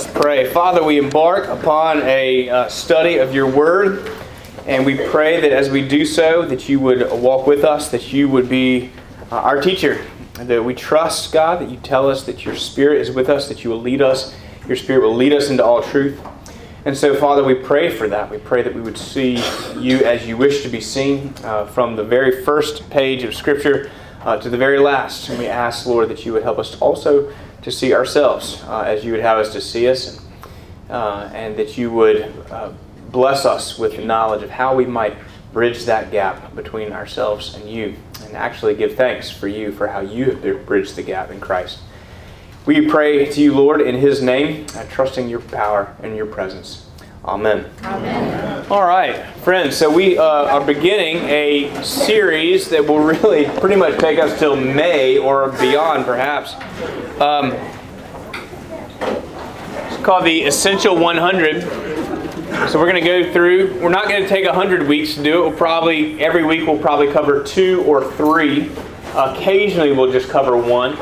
us pray. Father, we embark upon a uh, study of your word, and we pray that as we do so, that you would walk with us, that you would be uh, our teacher, that we trust, God, that you tell us that your spirit is with us, that you will lead us, your spirit will lead us into all truth. And so, Father, we pray for that. We pray that we would see you as you wish to be seen uh, from the very first page of Scripture uh, to the very last. And we ask, Lord, that you would help us also to see ourselves uh, as you would have us to see us, and, uh, and that you would uh, bless us with the knowledge of how we might bridge that gap between ourselves and you, and actually give thanks for you for how you have bridged the gap in Christ. We pray to you, Lord, in His name, uh, trusting your power and your presence. Amen. Amen. All right, friends. So we uh, are beginning a series that will really pretty much take us till May or beyond, perhaps. Um, it's called the Essential 100. So we're going to go through. We're not going to take 100 weeks to do it. We'll probably every week we'll probably cover two or three. Occasionally we'll just cover one.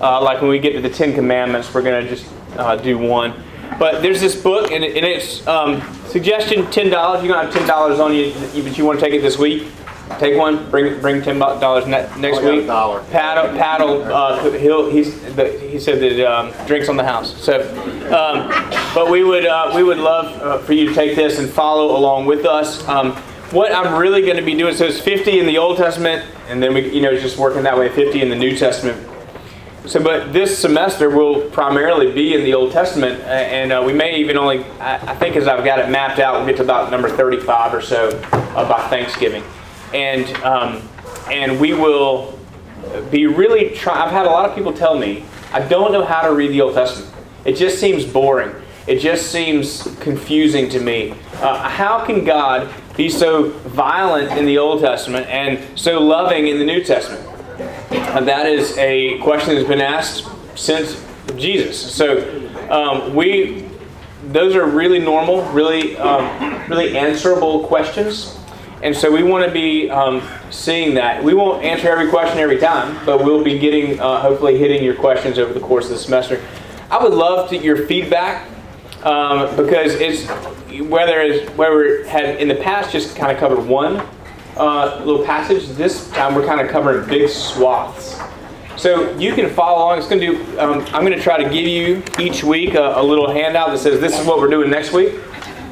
Uh, like when we get to the Ten Commandments, we're going to just uh, do one. But there's this book, and, it, and it's um, suggestion ten dollars. You don't have ten dollars on you, but you want to take it this week. Take one. Bring bring ten dollars ne- next week. Dollar. Paddle paddle. Uh, he'll he's the, he said that um, drinks on the house. So, um, but we would uh, we would love uh, for you to take this and follow along with us. Um, what I'm really going to be doing so it's 50 in the Old Testament, and then we you know just working that way 50 in the New Testament. So, but this semester will primarily be in the Old Testament, and uh, we may even only, I, I, think as I've got it mapped out, we'll get to about number 35 or so uh, by Thanksgiving. And, um, and we will be really trying, I've had a lot of people tell me, I don't know how to read the Old Testament. It just seems boring. It just seems confusing to me. Uh, how can God be so violent in the Old Testament and so loving in the New Testament? And that is a question that's been asked since Jesus. So um, we, those are really normal, really, um, really answerable questions. And so we want to be um, seeing that. We won't answer every question every time, but we'll be getting, uh, hopefully, hitting your questions over the course of the semester. I would love to, your feedback um, because it's whether it's where we had in the past just kind of covered one uh, little passage. This time we're kind of covering big swaths. So you can follow along. It's going to do. Um, I'm going to try to give you each week a, a, little handout that says this is what we're doing next week,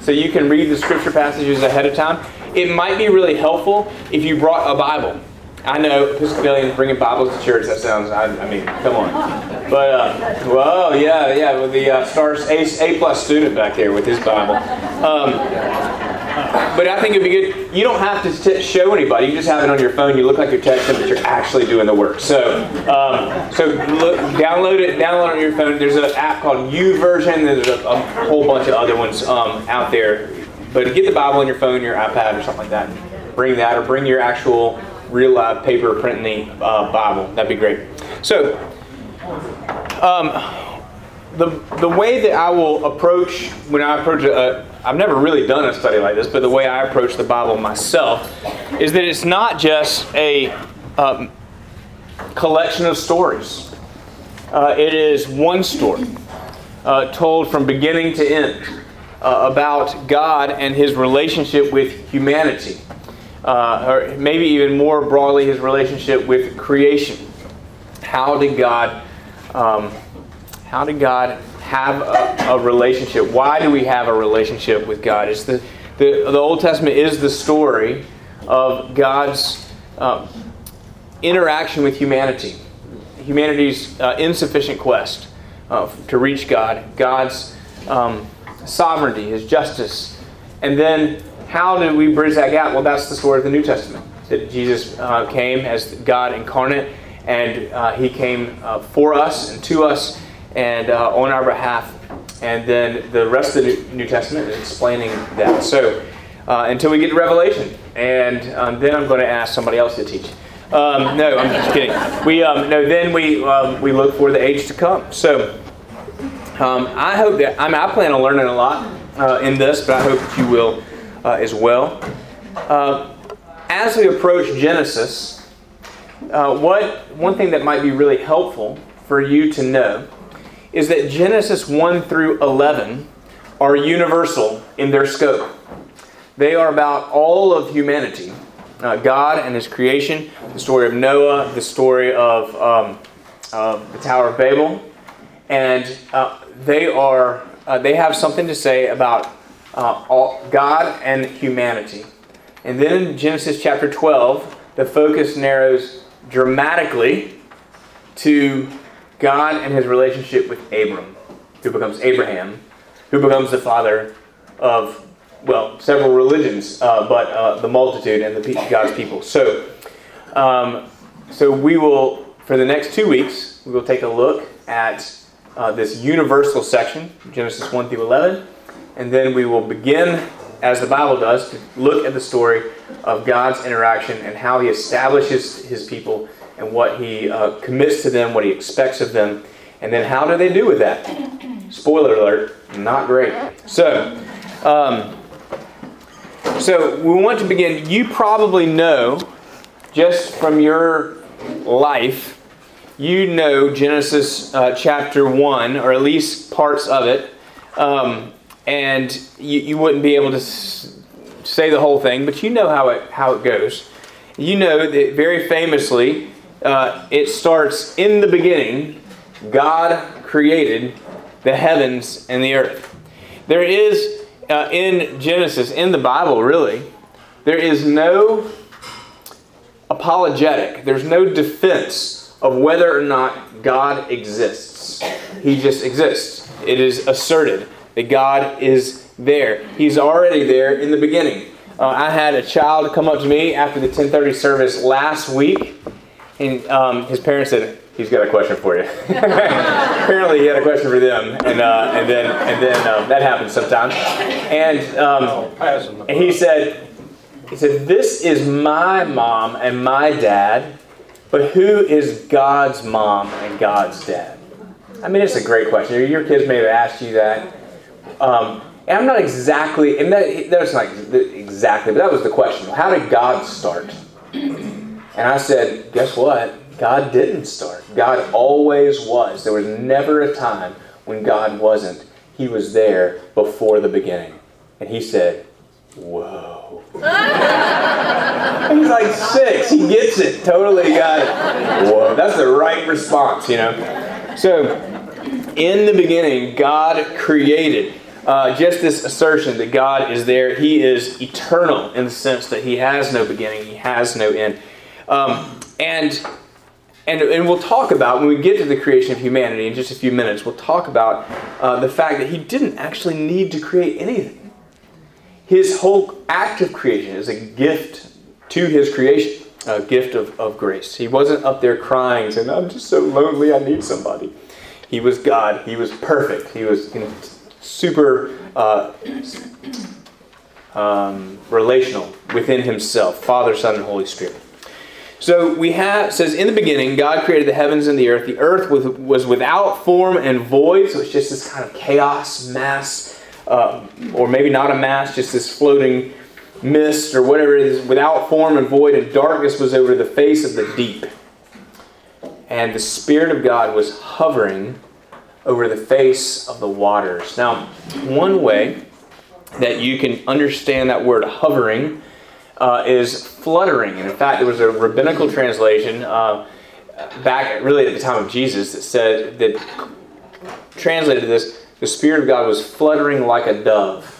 so you can read the scripture passages ahead of time. It might be really helpful if you brought a Bible. I know Episcopalians bringing Bibles to church. That sounds. I, I mean, come on. But uh, well, yeah, yeah, with the uh, stars A, A plus student back there with his Bible. Um, but I think it'd be good. You don't have to t- show anybody. You just have it on your phone. You look like you're texting, but you're actually doing the work. So, um, so look, download it. Download it on your phone. There's an app called YouVersion. There's a, a whole bunch of other ones um, out there. But get the Bible on your phone, your iPad, or something like that. Bring that, or bring your actual real live paper printing uh, Bible. That'd be great. So, um, the the way that I will approach when I approach a, I've never really done a study like this, but the way I approach the Bible myself is that it's not just a um, collection of stories. Uh, it is one story uh, told from beginning to end uh, about God and His relationship with humanity, uh, or maybe even more broadly, His relationship with creation. How did God? Um, how did God have a, a, relationship? Why do we have a relationship with God? It's the, the, the Old Testament is the story of God's uh, interaction with humanity, humanity's uh, insufficient quest uh, to reach God, God's um, sovereignty, His justice, and then how do we bridge that gap? Well, that's the story of the New Testament. That Jesus uh, came as God incarnate, and uh, He came uh, for us and to us and uh, on our behalf. And then the rest of the New Testament explaining that. So uh, until we get to Revelation, and um, then I'm going to ask somebody else to teach. Um, no, I'm just kidding. We um, no, then we um, we look for the age to come. So um, I hope that I mean I plan on learning a lot uh, in this, but I hope that you will uh, as well. Uh, as we approach Genesis, uh, what one thing that might be really helpful for you to know is that Genesis 1 through 11 are universal in their scope. They are about all of humanity uh, God and His creation, the story of Noah, the story of um, uh, the Tower of Babel, and uh, they are uh, they have something to say about uh, all, God and humanity. And then in Genesis chapter 12, the focus narrows dramatically to God and His relationship with Abram, who becomes Abraham, who becomes the father of well, several religions, uh, but uh, the multitude and the God's people. So, um, so we will, for the next two weeks, we will take a look at uh, this universal section, Genesis 1 through 11, and then we will begin, as the Bible does, to look at the story of God's interaction and how He establishes His people and what He uh, commits to them, what He expects of them, and then how do they do with that? Spoiler alert, not great. So, um, so we want to begin. You probably know, just from your life, you know Genesis uh, chapter 1, or at least parts of it. Um, and you, you wouldn't be able to s- say the whole thing, but you know how it, how it goes. You know that very famously, uh, it starts in the beginning, God created the heavens and the earth. There is uh, in Genesis, in the Bible, really, there is no apologetic, there's no defense of whether or not God exists. He just exists. It is asserted that God is there. He's already there in the beginning. Uh, I had a child come up to me after the 1030 service last week, and um, his parents said, he's got a question for you. Apparently, he had a question for them, and uh, and then and then um, that happens sometimes. And um, and he said, he said, "This is my mom and my dad, but who is God's mom and God's dad?" I mean, it's a great question. Your kids may have asked you that. Um, and I'm not exactly, and that, that's not exactly, but that was the question. How did God start? And I said, guess what? God didn't start. God always was. There was never a time when God wasn't. He was there before the beginning. And he said, Whoa. He's like six. He gets it. Totally got it. Whoa. That's the right response, you know? So, in the beginning, God created. Uh, just this assertion that God is there. He is eternal in the sense that He has no beginning, He has no end. Um, and and, and we'll talk about, when we get to the creation of humanity in just a few minutes, we'll talk about uh, the fact that he didn't actually need to create anything. His whole act of creation is a gift to his creation, a gift of, of grace. He wasn't up there crying, saying, I'm just so lonely, I need somebody. He was God, he was perfect, he was super uh, um, relational within himself Father, Son, and Holy Spirit. So we have says in the beginning God created the heavens and the earth. The earth was, was without form and void, so it's just this kind of chaos mass, uh, or maybe not a mass, just this floating mist or whatever it is, without form and void, and darkness was over the face of the deep. And the Spirit of God was hovering over the face of the waters. Now, one way that you can understand that word hovering uh, is fluttering. And in fact, there was a rabbinical translation uh, back really at the time of Jesus that said that translated this: the Spirit of God was fluttering like a dove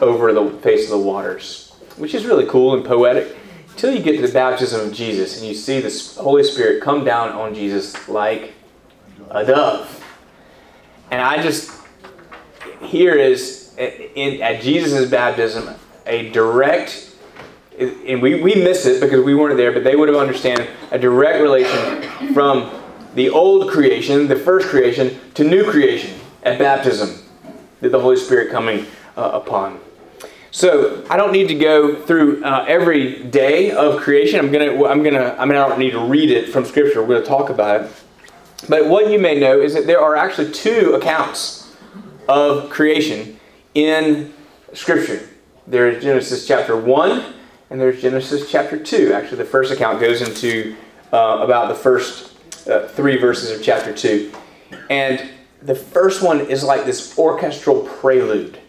over the face of the waters, which is really cool and poetic. Until you get to the baptism of Jesus and you see the Holy Spirit come down on Jesus like a dove. And I just, here is in, at Jesus' baptism a direct and we, we miss it because we weren't there, but they would have understand a direct relation from the old creation, the first creation, to new creation at baptism, that the Holy Spirit coming uh, upon. So I don't need to go through uh, every day of creation. I'm gonna, I'm gonna, I mean, I don't need to read it from Scripture. We're gonna talk about it. But what you may know is that there are actually two accounts of creation in Scripture. There is Genesis chapter one and there's Genesis chapter 2. Actually, the first account goes into uh, about the first uh, three verses of chapter 2. And the first one is like this orchestral prelude.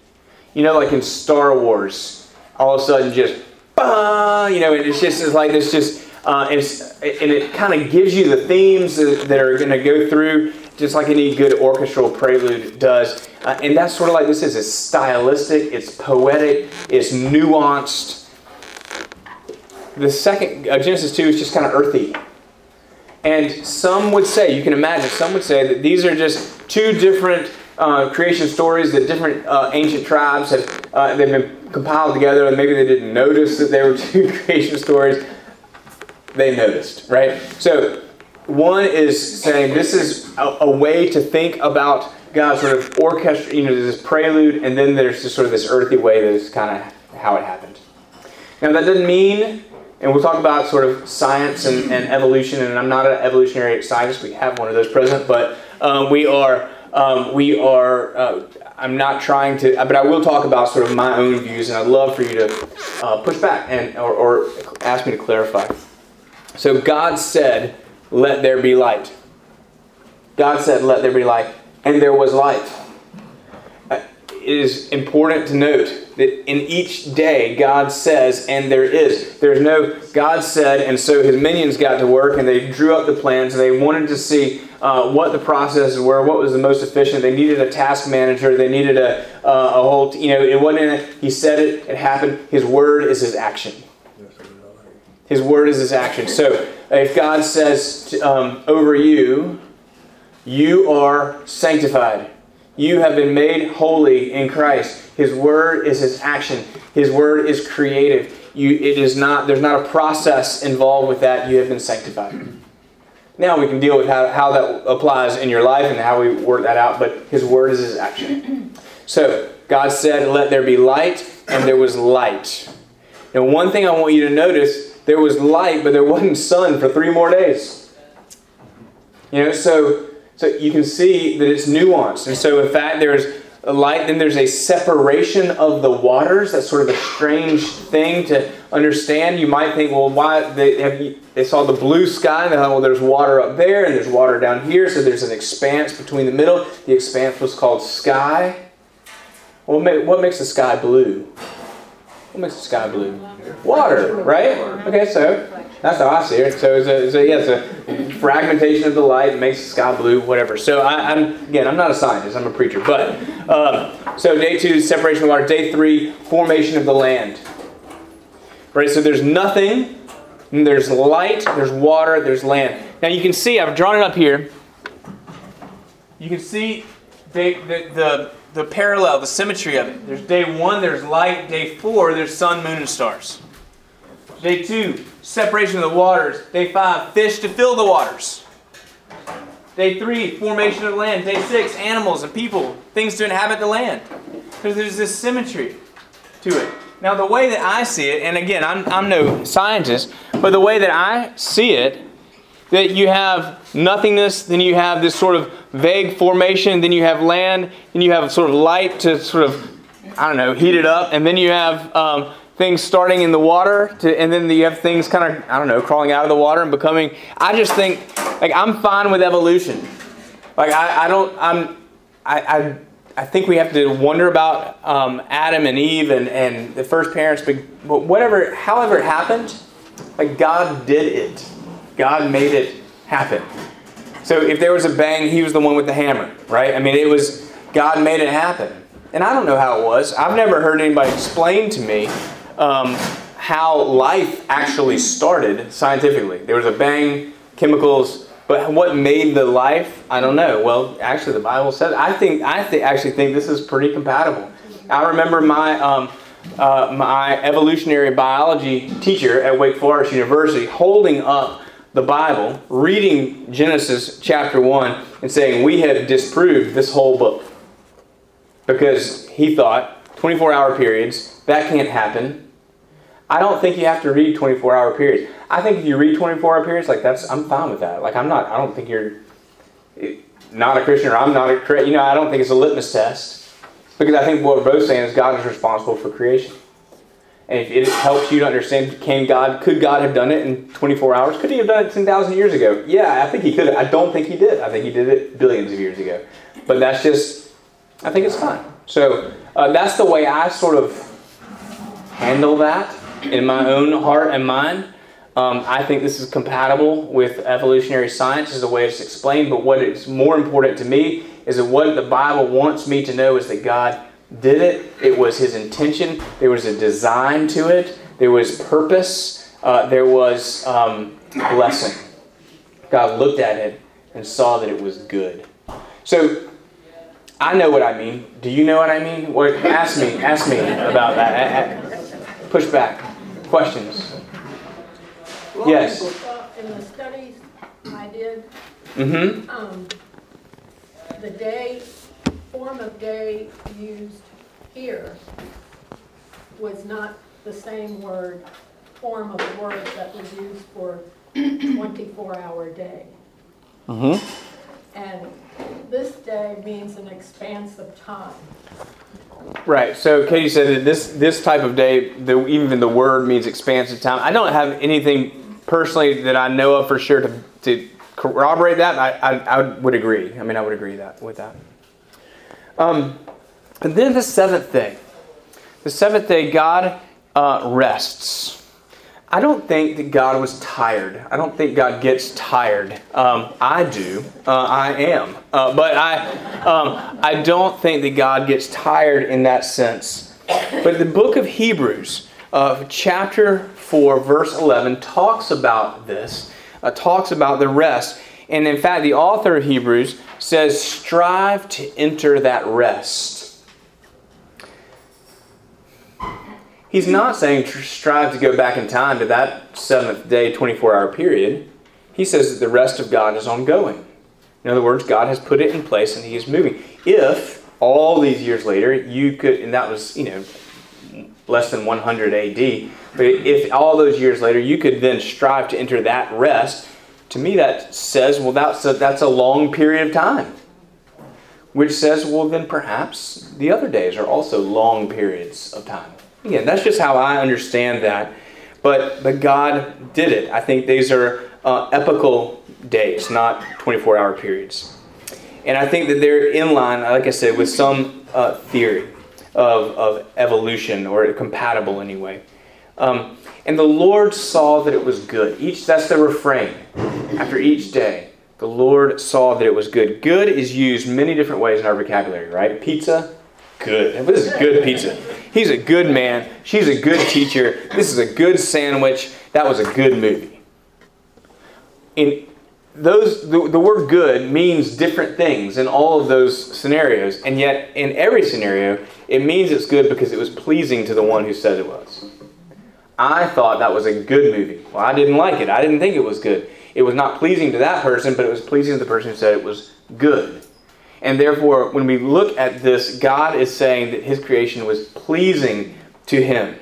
You know, like in Star Wars, all of a sudden just, bah, you know, it's just it's like this just, uh, and, and it kind of gives you the themes that are going to go through, just like any good orchestral prelude does. Uh, and that's sort of like this is. It's stylistic, it's poetic, it's nuanced. The second, uh, Genesis 2 is just kind of earthy. And some would say, you can imagine, some would say that these are just two different uh, creation stories that different uh, ancient tribes have uh, they've been compiled together, and maybe they didn't notice that they were two creation stories. They noticed, right? So one is saying this is a, a way to think about God's sort of orchestra, you know, this prelude, and then there's just sort of this earthy way that is kind of how it happened. Now that doesn't mean, and we'll talk about sort of science and, and evolution, and I'm not an evolutionary scientist. We have one of those present, but um, we are um, we are, uh, I'm not trying to, but I will talk about sort of my own views, and I'd love for you to uh, push back and or, or ask me to clarify. So God said, "Let there be light." God said, "Let there be light," and there was light. It is important to note that in each day God says, and there is. There's no God said, and so his minions got to work and they drew up the plans and they wanted to see uh, what the processes were, what was the most efficient. They needed a task manager. They needed a, uh, a whole, you know, it wasn't, a, he said it, it happened. His word is his action. His word is his action. So if God says to, um, over you, you are sanctified. You have been made holy in Christ. His word is his action. His word is creative. You, it is not, there's not a process involved with that. You have been sanctified. Now we can deal with how, how that applies in your life and how we work that out, but His Word is His action. So, God said, Let there be light, and there was light. Now, one thing I want you to notice there was light, but there wasn't sun for three more days. You know, so, so you can see that it's nuanced. And so, in fact, there's a light, then there's a separation of the waters. That's sort of a strange thing to understand. You might think, well, why they have they saw the blue sky and they thought, well, there's water up there and there's water down here, so there's an expanse between the middle. The expanse was called sky. Well, what makes the sky blue? What makes the sky blue? Water, right? Okay, so that's how I see it. So it's a, it's a, yeah, it's a fragmentation of the light makes the sky blue, whatever. So I, am again, I'm not a scientist. I'm a preacher. But um, so day two, separation of water. Day three, formation of the land. Right. So there's nothing. There's light. There's water. There's land. Now you can see. I've drawn it up here. You can see the, the, the the parallel, the symmetry of it. There's day one, there's light. Day four, there's sun, moon, and stars. Day two, separation of the waters. Day five, fish to fill the waters. Day three, formation of land. Day six, animals and people, things to inhabit the land. Because there's this symmetry to it. Now, the way that I see it, and again, I'm, I'm no scientist, but the way that I see it, that you have nothingness, then you have this sort of vague formation, then you have land, then you have sort of light to sort of, I don't know, heat it up, and then you have um, things starting in the water, to, and then you have things kind of, I don't know, crawling out of the water and becoming. I just think, like, I'm fine with evolution. Like, I, I don't, I'm, I, I, I think we have to wonder about um, Adam and Eve and, and the first parents, but whatever, however it happened, like, God did it. God made it happen. So if there was a bang, he was the one with the hammer, right? I mean, it was, God made it happen. And I don't know how it was. I've never heard anybody explain to me um, how life actually started scientifically. There was a bang, chemicals, but what made the life? I don't know. Well, actually, the Bible says. I think I th- actually think this is pretty compatible. I remember my um, uh, my evolutionary biology teacher at Wake Forest University holding up the Bible, reading Genesis chapter one, and saying we have disproved this whole book because he thought 24 hour periods that can't happen I don't think you have to read 24 hour periods. I think if you read 24 hour periods, like that's, I'm fine with that. Like I'm not, I don't think you're not a Christian or I'm not a Christian. You know, I don't think it's a litmus test because I think what we're both saying is God is responsible for creation. And if it helps you to understand, can God, could God have done it in 24 hours? Could he have done it 10,000 years ago? Yeah, I think he could. I don't think he did. I think he did it billions of years ago. but that's just, I think it's fine. So uh, that's the way I sort of handle that in my own heart and mind. Um, I think this is compatible with evolutionary science as a way it's explained, but what is more important to me is that what the Bible wants me to know is that God did it. It was His intention. There was a design to it. There was purpose. Uh, there was um, blessing. God looked at it and saw that it was good. So I know what I mean. Do you know what I mean? What, ask me. Ask me about that. Push back. Questions. Well, Yes. In the studies I did, Mm-hmm. um, the day, form of day used here was not the same word, form of word that was used for twenty-four hour day. Mm-hmm. And this day means an expanse of time. Right. So Katie said that this this type of day, the, even the word means expansive time. I don't have anything personally that I know of for sure to, to corroborate that. I, I, I would agree. I mean, I would agree that with that. Um, and then the seventh day. The seventh day, God uh, rests. I don't think that God was tired. I don't think God gets tired. Um, I do. Uh, I am. Uh, but I, um, I don't think that God gets tired in that sense. But the book of Hebrews, uh, chapter 4, verse 11, talks about this, uh, talks about the rest. And in fact, the author of Hebrews says, strive to enter that rest. He's not saying strive to go back in time to that seventh day, 24 hour period. He says that the rest of God is ongoing. In other words, God has put it in place and He is moving. If all these years later you could, and that was, you know, less than 100 AD, but if all those years later you could then strive to enter that rest, to me that says, well, that's a, that's a long period of time. Which says, well, then perhaps the other days are also long periods of time. Again, that's just how I understand that. But, but God did it. I think these are uh, epochal days, not 24 hour periods. And I think that they're in line, like I said, with some uh, theory of, of evolution or compatible anyway. Um, and the Lord saw that it was good. Each that's the refrain. After each day, the Lord saw that it was good. Good is used many different ways in our vocabulary, right? Pizza, good. This is good pizza. He's a good man. She's a good teacher. This is a good sandwich. That was a good movie. In those, the, the word good means different things in all of those scenarios, and yet in every scenario, it means it's good because it was pleasing to the one who said it was. I thought that was a good movie. Well, I didn't like it. I didn't think it was good. It was not pleasing to that person, but it was pleasing to the person who said it was good. And therefore, when we look at this, God is saying that his creation was pleasing to him.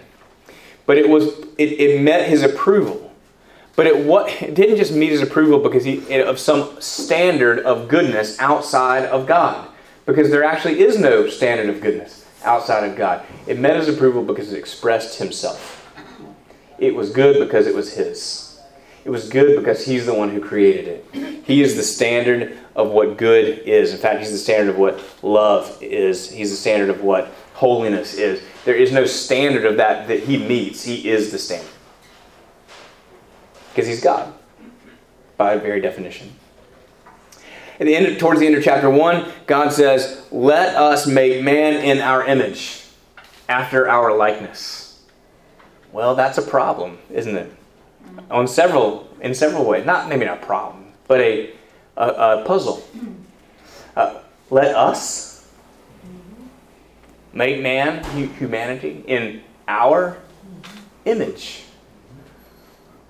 But it was it, it met his approval. But it, what, it didn't just meet his approval because he, of some standard of goodness outside of God. Because there actually is no standard of goodness outside of God. It met his approval because it expressed himself. It was good because it was his. It was good because he's the one who created it. He is the standard of what good is. In fact, he's the standard of what love is. He's the standard of what holiness is. There is no standard of that that he meets. He is the standard. Because he's God, by very definition. At the end, of, towards the end of chapter one, God says, "Let us make man in our image, after our likeness." Well, that's a problem, isn't it? On several, in several ways. Not maybe not a problem, but a, a, a puzzle. Uh, let us make man, humanity, in our image.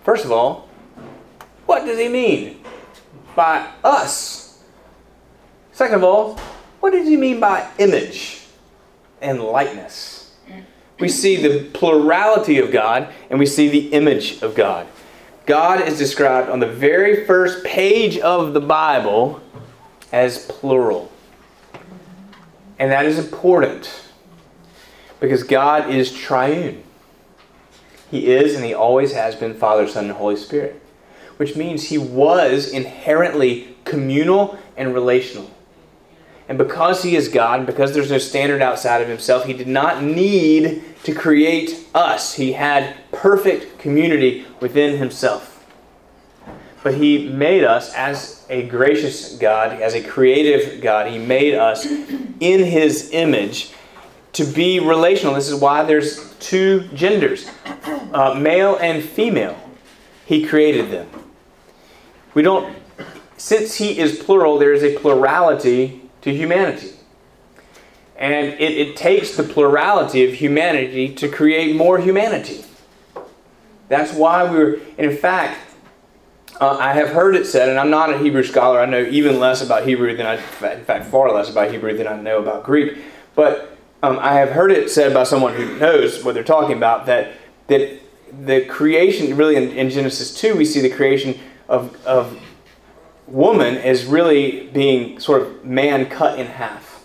First of all, what does he mean by us? Second of all, what does he mean by image and likeness? We see the plurality of God and we see the image of God. God is described on the very first page of the Bible as plural. And that is important because God is triune. He is and He always has been Father, Son, and Holy Spirit, which means He was inherently communal and relational. And because he is God, and because there's no standard outside of himself, he did not need to create us. He had perfect community within himself. But he made us as a gracious God, as a creative God. He made us in his image to be relational. This is why there's two genders uh, male and female. He created them. We don't, since he is plural, there is a plurality to humanity. And it, it takes the plurality of humanity to create more humanity. That's why we're, in fact, uh, I have heard it said, and I'm not a Hebrew scholar, I know even less about Hebrew than I, in fact, far less about Hebrew than I know about Greek, but um, I have heard it said by someone who knows what they're talking about that, that the creation, really in, in Genesis 2, we see the creation of, of woman is really being sort of man cut in half.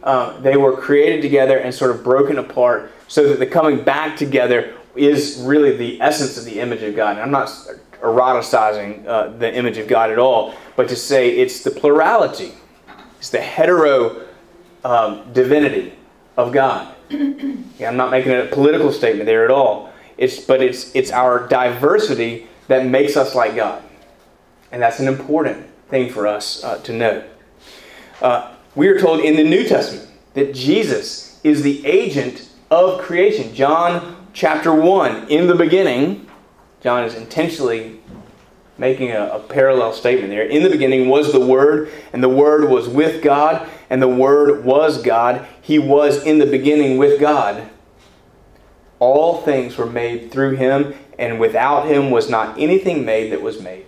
Uh, they were created together and sort of broken apart so that the coming back together is really the essence of the image of God. And I'm not eroticizing uh, the image of God at all, but to say it's the plurality, it's the hetero um, divinity of God. yeah, I'm not making a political statement there at all. It's, but it's, it's our diversity that makes us like God. And that's an important thing for us uh, to know. Uh, we are told in the New Testament that Jesus is the agent of creation. John chapter 1, in the beginning, John is intentionally making a, a, parallel statement there. In the beginning was the Word, and the Word was with God, and the Word was God. He was in the beginning with God. All things were made through him, and without him was not anything made that was made.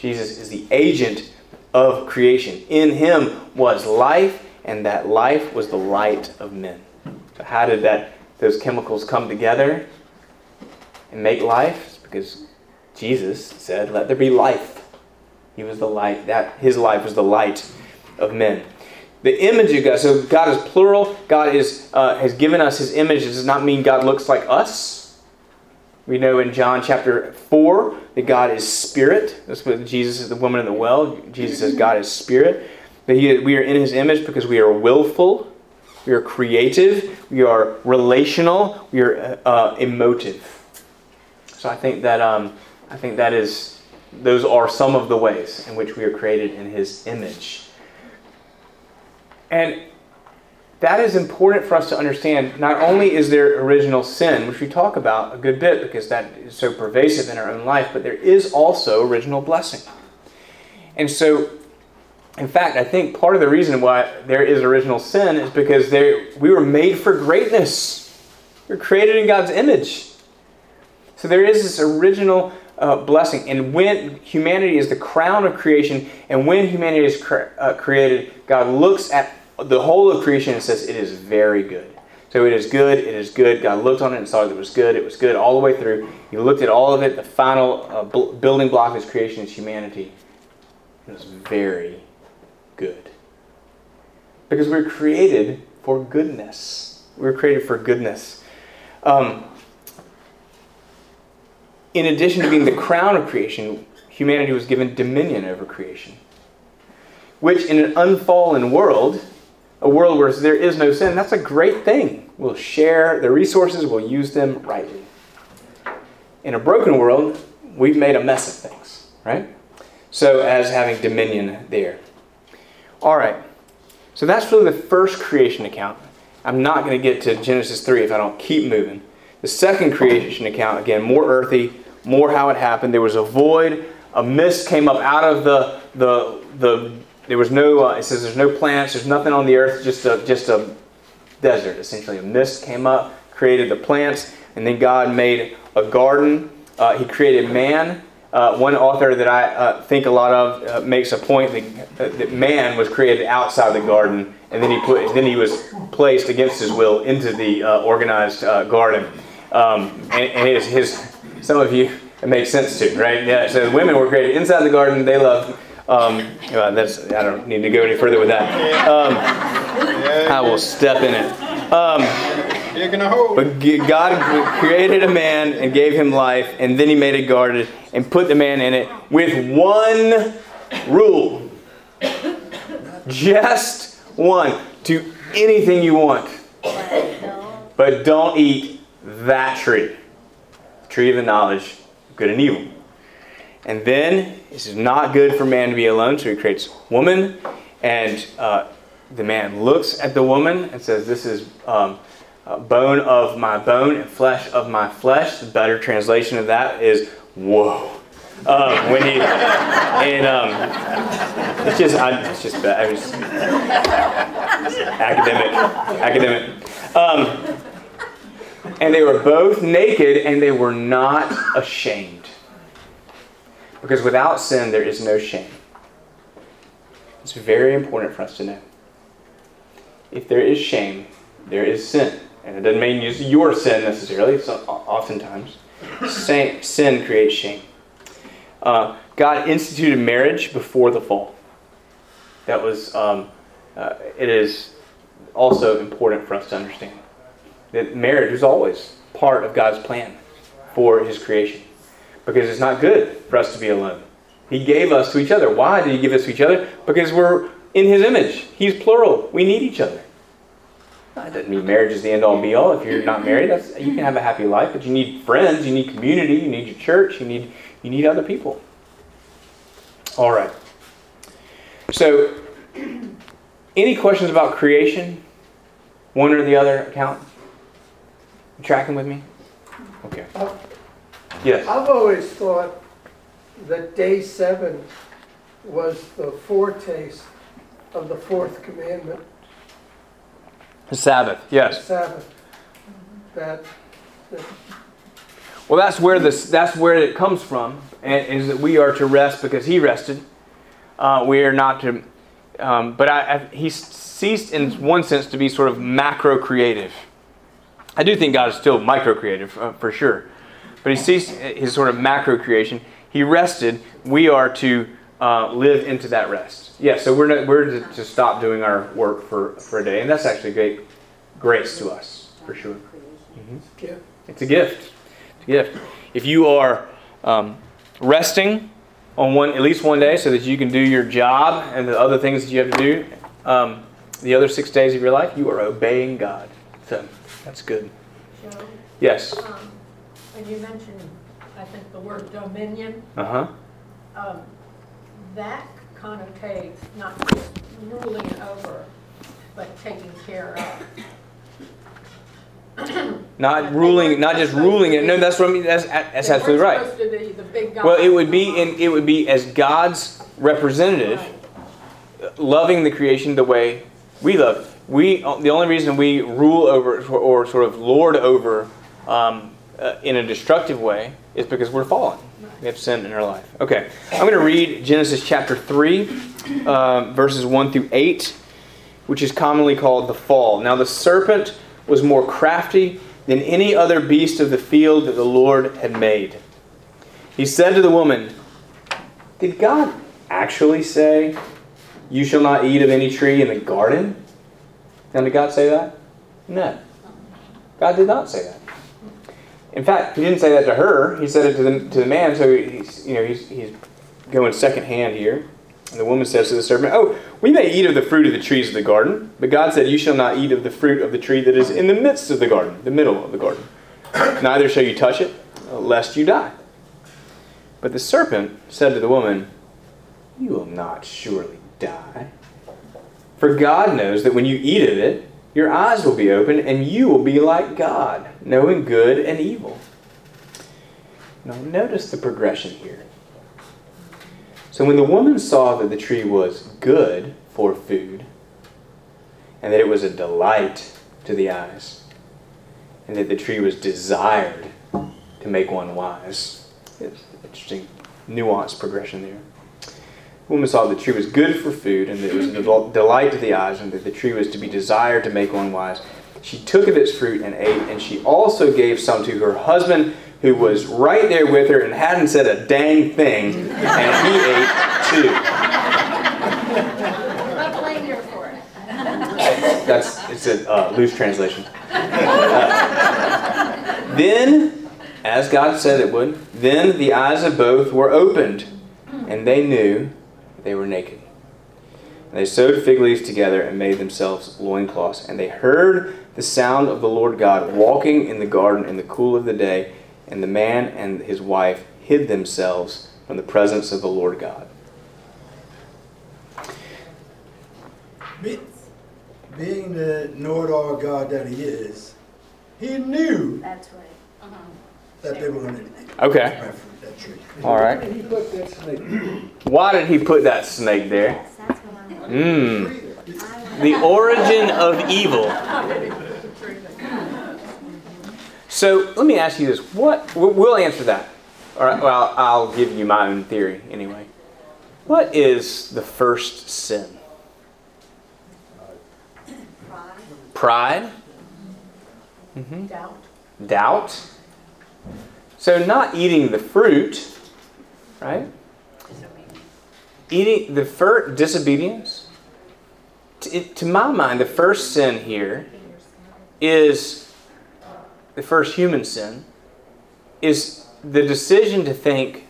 Jesus is the agent of creation. In him was life, and that life was the light of men. So how did that those chemicals come together and make life? It's because Jesus said, "Let there be life." He was the light. That his life was the light of men. The image of God. So God is plural. God is uh, has given us His image. It does not mean God looks like us. We know in John chapter 4 that God is spirit. That's what Jesus is the woman in the well. Jesus says God is spirit. That he, we are in his image because we are willful, we are creative, we are relational, we are uh, emotive. So I think that um, I think that is those are some of the ways in which we are created in his image. And that is important for us to understand. Not only is there original sin, which we talk about a good bit because that is so pervasive in our own life, but there is also original blessing. And so, in fact, I think part of the reason why there is original sin is because there, we were made for greatness. We're created in God's image. So there is this original uh, blessing. And when humanity is the crown of creation, and when humanity is cre- uh, created, God looks at the whole of creation and says it is very good. So it is good, it is good. God looked on it and saw that it was good, it was good all the way through. He looked at all of it. The final uh, building block of his creation is humanity. It was very good. Because we we're created for goodness. We're created for goodness. Um, in addition to being the crown of creation, humanity was given dominion over creation. Which, in an unfallen world, a world where there is no sin, that's a great thing. We'll share the resources, we'll use them rightly. In a broken world, we've made a mess of things, right? So, as having dominion there. All right. So, that's really the first creation account. I'm not going to get to Genesis 3 if I don't keep moving. The second creation account, again, more earthy, more how it happened. There was a void, a mist came up out of the, the, the there was no, uh, it says there's no plants, there's nothing on the earth, just a, just a desert, essentially. A mist came up, created the plants, and then God made a garden. Uh, he created man. Uh, one author that I uh, think a lot of uh, makes a point that, uh, that man was created outside the garden, and then he put, then he was placed against his will into the organized garden. Um, and, and his, his, some of you, it makes sense to, right? Yeah. So women were created inside the garden. They love um, that's I don't need to go any further with that. Um, I will step in it. Um, but God created a man and gave him life, and then He made a garden and put the man in it with one rule: Just one. Do anything you want. But don't eat that tree. Tree of the knowledge of good and evil. And then, this is not good for man to be alone, so he creates woman. And uh, the man looks at the woman and says, This is um, bone of my bone and flesh of my flesh. The better translation of that is, Whoa. Um, when he and um, it's just I, it's just bad. I was academic, academic. Um, and they were both naked, and they were not ashamed, because without sin there is no shame. It's very important for us to know. If there is shame, there is sin, and it doesn't mean it's your sin necessarily. So oftentimes, sin creates shame. Uh, God instituted marriage before the fall. That was, um, uh, it is also important for us to understand that marriage was always part of God's plan for His creation because it's not good for us to be alone. He gave us to each other. Why did He give us to each other? Because we're in His image. He's plural. We need each other. That doesn't mean marriage is the end all be all. If you're not married, that's, you can have a happy life, but you need friends, you need community, you need your church, you need you need other people. All right. So, any questions about creation? One or the other account? You tracking with me? Okay. Oh, Yes. I've always thought that day seven was the foretaste of the fourth commandment. The Sabbath, yes. Sabbath. That, that well, that's where this that's where it comes from, and is that we are to rest because He rested. Uh, we are not to, um, but I, I, He ceased in one sense to be sort of macro creative. I do think God is still micro creative uh, for sure, but He sees His sort of macro creation. He rested. We are to uh, live into that rest. Yeah, so we're not, we're to, to, stop doing our work for, for a day, and that's actually great grace to us for sure. Mm-hmm. It's a gift It's a gift. If you are um, resting on one at least one day so that you can do your job and the other things that you have to do um, the other six days of your life, you are obeying God. So that's good. Yes. Um, when you mentioned, I think the word dominion. Uh huh. Um, that connotates not just ruling over, but taking care of not ruling, not just ruling it. No, that's what I mean. That's, that's absolutely right. Well, it would be in, it would be as God's representative, loving the creation the way we love. We the only reason we rule over or sort of lord over um, uh, in a destructive way is because we're fallen. We have sin in our life. Okay, I'm going to read Genesis chapter three, uh, verses one through eight, which is commonly called the fall. Now the serpent was more crafty than any other beast of the field that the Lord had made. He said to the woman, Did God actually say, You shall not eat of any tree in the garden? Now, did God say that? No. God did not say that. In fact, he didn't say that to her. He said it to the, to the man, so he's, you know, he's, he's going second hand here. And the woman says to the serpent, Oh, we may eat of the fruit of the trees of the garden, but God said, You shall not eat of the fruit of the tree that is in the midst of the garden, the middle of the garden. Neither shall you touch it, lest you die. But the serpent said to the woman, You will not surely die. For God knows that when you eat of it, your eyes will be open, and you will be like God, knowing good and evil. Now, notice the progression here. So when the woman saw that the tree was good for food, and that it was a delight to the eyes, and that the tree was desired to make one wise, it's interesting nuanced progression there. The woman saw that the tree was good for food, and that it was a delight to the eyes, and that the tree was to be desired to make one wise. She took of its fruit and ate, and she also gave some to her husband who was right there with her and hadn't said a dang thing, and he ate too. What blamed her for it? That's it's a uh, loose translation. Uh, then, as God said it would, then the eyes of both were opened, and they knew they were naked. And they sewed fig leaves together and made themselves loincloths. And they heard the sound of the Lord God walking in the garden in the cool of the day. And the man and his wife hid themselves from the presence of the Lord God. Being the know-it-all God that he is, he knew That's right. Uh-huh. That they were gonna Okay. plant fruit, that tree. All right. He put that snake. Why did he put that snake there? Yes, that's what I want. Mmm. The origin of evil. So let me ask you this: What we- we'll answer that, or well, I'll give you my own theory anyway. What is the first sin? Pride. Pride, mm-hmm. Doubt. doubt. So not eating the fruit, right? Eating the first disobedience. To, to my mind, the first sin here is the first human sin is the decision to think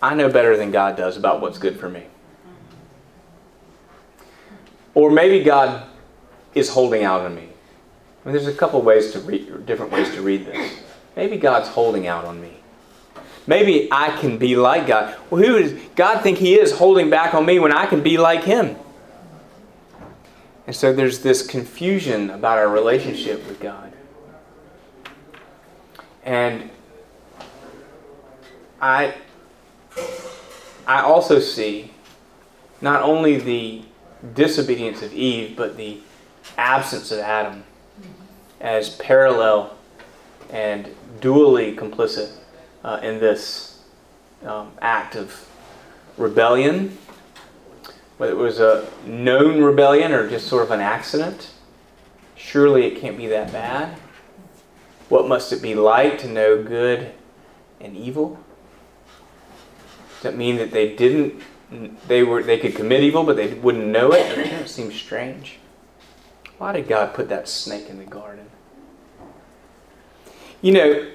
I know better than God does about what's good for me. Or maybe God is holding out on me. I mean, there's a couple ways to read, different ways to read this. Maybe God's holding out on me. Maybe I can be like God. Well, who does God think He is holding back on me when I can be like Him? And so there's this confusion about our relationship with God. And I I also see not only the disobedience of Eve, but the absence of Adam as parallel and dually complicit uh, in this um, act of rebellion, whether it was a known rebellion or just sort of an accident. Surely it can't be that bad. What must it be like to know good and evil? Does that mean that they didn't they were they could commit evil but they wouldn't know it? That seems strange. Why did God put that snake in the garden? You know,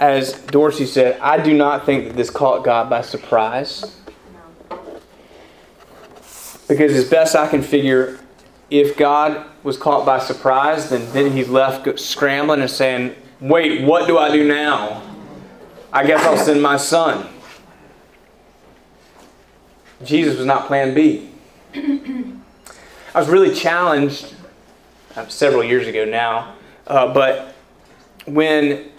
as Dorsey said, I do not think that this caught God by surprise. Because as best I can figure, if God was caught by surprise, then, then he's left scrambling and saying, Wait, what do I do now? I guess I'll send my son. Jesus was not plan B. I was really challenged uh, several years ago now, uh, but when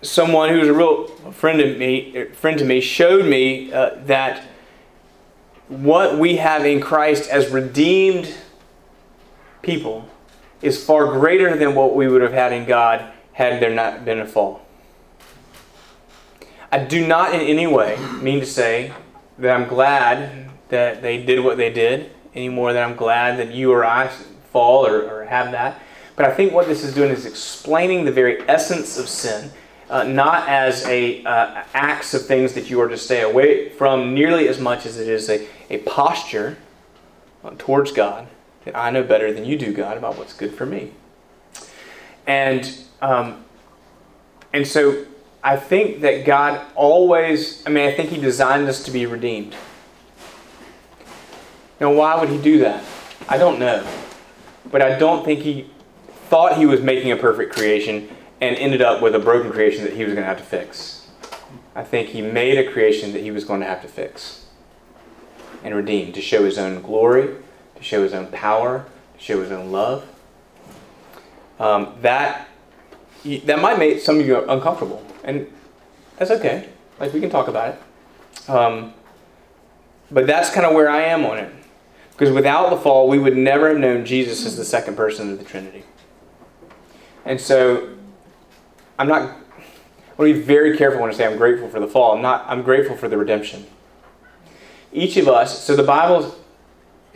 someone who's a real friend of me, friend to me, showed me uh, that what we have in Christ as redeemed people is far greater than what we would have had in God had there not been a fall. I do not in any way mean to say that I'm glad that they did what they did any more than I'm glad that you or I fall or, or have that. But I think what this is doing is explaining the very essence of sin, uh, not as a uh, acts of things that you are to stay away from nearly as much as it is a, a posture uh, towards God that I know better than you do, God, about what's good for me. And um, and so I think that God always, I mean, I think He designed us to be redeemed. Now, why would He do that? I don't know. But I don't think He thought He was making a perfect creation and ended up with a broken creation that He was going to have to fix. I think He made a creation that He was going to have to fix and redeem to show His own glory, to show His own power, to show His own love. Um, that that might make some of you uncomfortable, and that's okay. Like we can talk about it. Um, but that's kind of where I am on it, because without the fall, we would never have known Jesus as the second person of the Trinity. And so, I'm not. I want to be very careful when I say I'm grateful for the fall. I'm not. I'm grateful for the redemption. Each of us. So the Bible's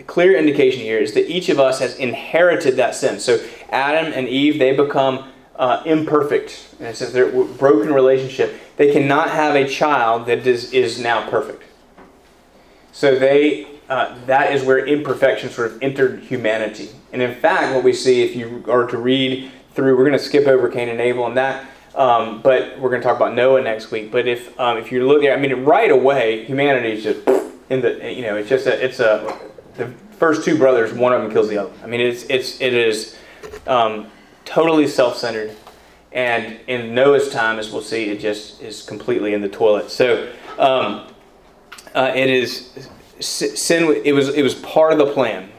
clear indication here is that each of us has inherited that sin. So Adam and Eve, they become uh, imperfect. And it says they're broken relationship. They cannot have a child that is, is now perfect. So they uh, that is where imperfection sort of entered humanity. And in fact, what we see, if you are to read through, we're going to skip over Cain and Abel and that, um, but we're going to talk about Noah next week. But if um, if you look there, I mean, right away, humanity is just in the you know it's just a it's a the first two brothers one of them kills the other. I mean it's it's it is um, totally self-centered, and in Noah's time, as we'll see, it just is completely in the toilet. So um, uh, it is sin. It was it was part of the plan.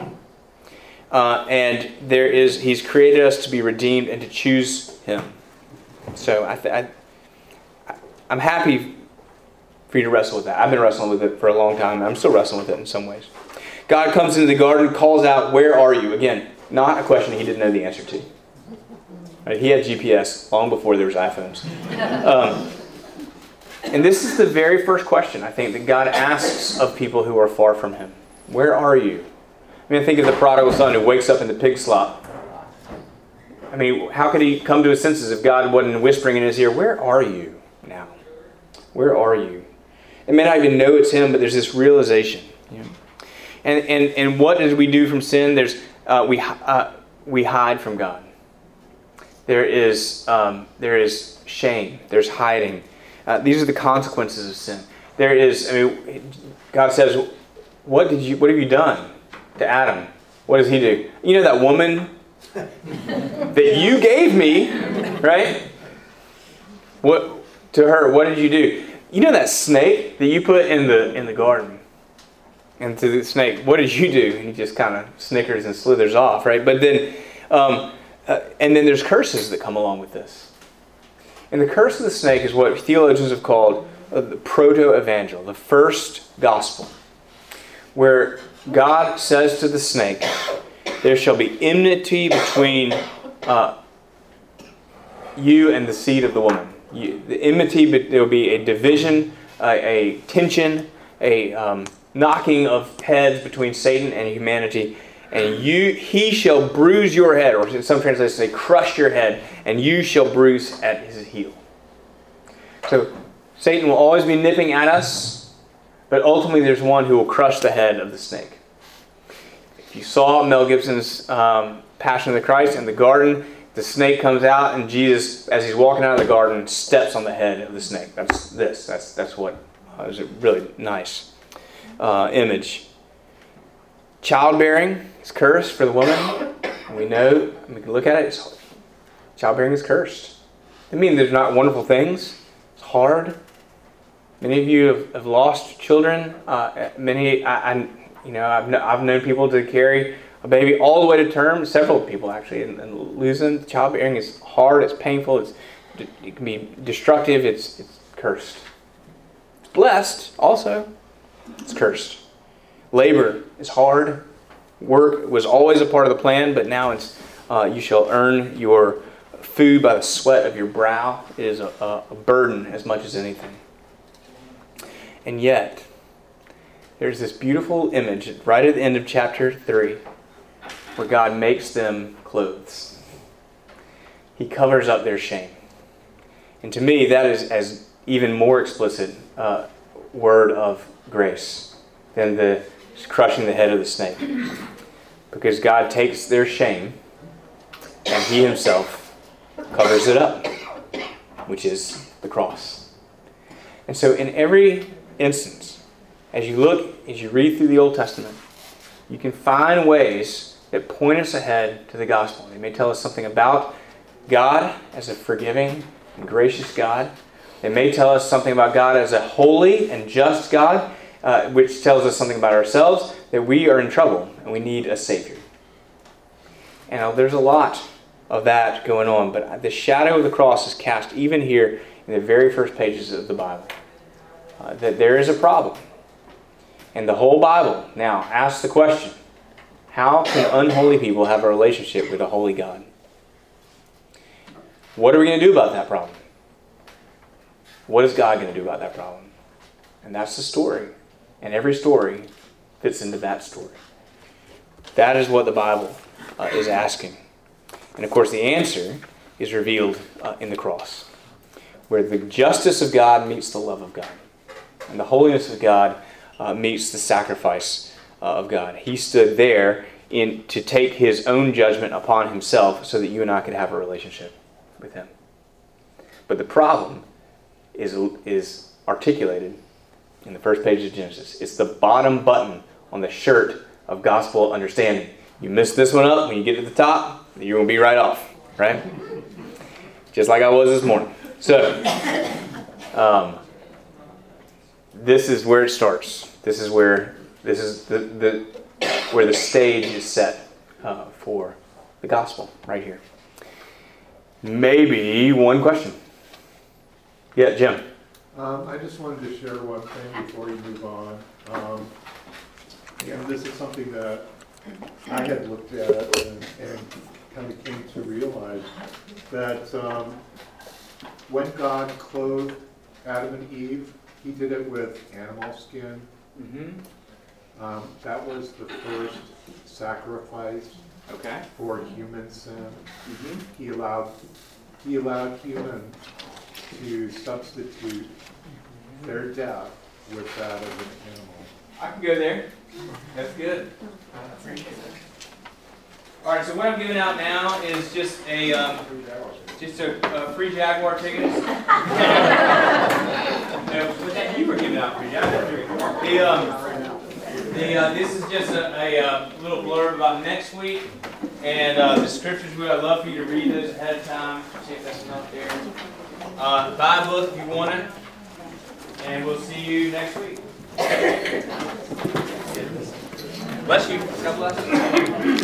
Uh, and there is he's created us to be redeemed and to choose him. So I, th- I i'm happy for you to wrestle with that. I've been wrestling with it for a long time. I'm still wrestling with it in some ways. God comes into the garden calls out where are you? Again not a question he didn't know the answer to. Right? he had gps long before there was iphones. Um, and this is the very first question i think that god asks of people who are far from him. Where are you I mean, think of the prodigal son who wakes up in the pig slop. I mean, how could he come to his senses if God wasn't whispering in his ear, Where are you now? Where are you? It may not even know it's him, but there's this realization. And, and, and what did we do from sin? There's, uh, we, uh, we hide from God. There is, um, there is shame, there's hiding. Uh, these are the consequences of sin. There is, I mean, God says, what, did you, what have you done? To Adam. What does he do? You know that woman that you gave me, right? What to her? What did you do? You know that snake that you put in the in the garden. And to the snake, what did you do? And he just kind of snickers and slithers off, right? But then, um, uh, and then there's curses that come along with this. And the curse of the snake is what theologians have called uh, the proto-evangel, the first gospel, where God says to the snake, There shall be enmity between uh, you and the seed of the woman. You, the enmity, there will be a division, a tension, a um, knocking of heads between Satan and humanity. And you, he shall bruise your head, or some translations say, crush your head, and you shall bruise at his heel. So Satan will always be nipping at us but ultimately, there's one who will crush the head of the snake. You saw Mel Gibson's um, Passion of the Christ in the garden, the snake comes out, and Jesus, as he's walking out of the garden, steps on the head of the snake. That's this. That's that's what uh, is a really nice uh, image. Childbearing is cursed for the woman. We know. We can look at it. It's, childbearing is cursed. I mean, there's not wonderful things. It's hard. Many of you have, have lost children. Uh, many, I, I, you know, I've, I've known people to carry a baby all the way to term. Several people actually, and, and losing childbearing is hard. It's painful. It's it can be destructive. It's it's cursed. It's blessed also. It's cursed. Labor is hard. Work was always a part of the plan, but now it's uh, you shall earn your food by the sweat of your brow. It is a, a burden as much as anything. And yet, there's this beautiful image right at the end of chapter 3 where God makes them clothes. He covers up their shame. And to me, that is as even more explicit uh, word of grace than the crushing the head of the snake. Because God takes their shame and He Himself covers it up, which is the cross. And so, in every instance, as you look, as you read through the Old Testament, you can find ways that point us ahead to the gospel. They may tell us something about God as a forgiving and gracious God. They may tell us something about God as a holy and just God, uh, which tells us something about ourselves that we are in trouble and we need a Savior. And uh, there's a lot of that going on, but the shadow of the cross is cast even here in the very first pages of the Bible uh, that there is a problem. And the whole Bible now asks the question how can unholy people have a relationship with a holy God? What are we going to do about that problem? What is God going to do about that problem? And that's the story. And every story fits into that story. That is what the Bible uh, is asking. And of course, the answer is revealed uh, in the cross, where the justice of God meets the love of God. And the holiness of God uh, meets the sacrifice uh, of God. He stood there in, to take his own judgment upon himself so that you and I could have a relationship with him. But the problem is, is articulated in the first page of Genesis. It's the bottom button on the shirt of gospel understanding. You miss this one up when you get to the top, you're going to be right off, right? Just like I was this morning. So, um, this is where it starts. This is where this is the, the where the stage is set uh, for the gospel right here. Maybe one question. Yeah, Jim. Um, I just wanted to share one thing before you move on. Um, and this is something that I had looked at and, and kind of came to realize that, um, when God clothed Adam and Eve, he did it with animal skin. Mm-hmm. Um, that was the first sacrifice Okay. for human sin. Mm-hmm. He allowed, he allowed humans to substitute their death with that of an animal. I can go there. That's good. I appreciate that. All right, so what I'm giving out now is just a um, just a, a free Jaguar tickets. no, but that you were giving out free Jaguar. The um, the uh, this is just a, a uh, little blurb about next week, and uh, the scriptures. We would love for you to read those ahead of time. See if that's not there. Uh, buy a book if you want it, and we'll see you next week. Bless you. God bless.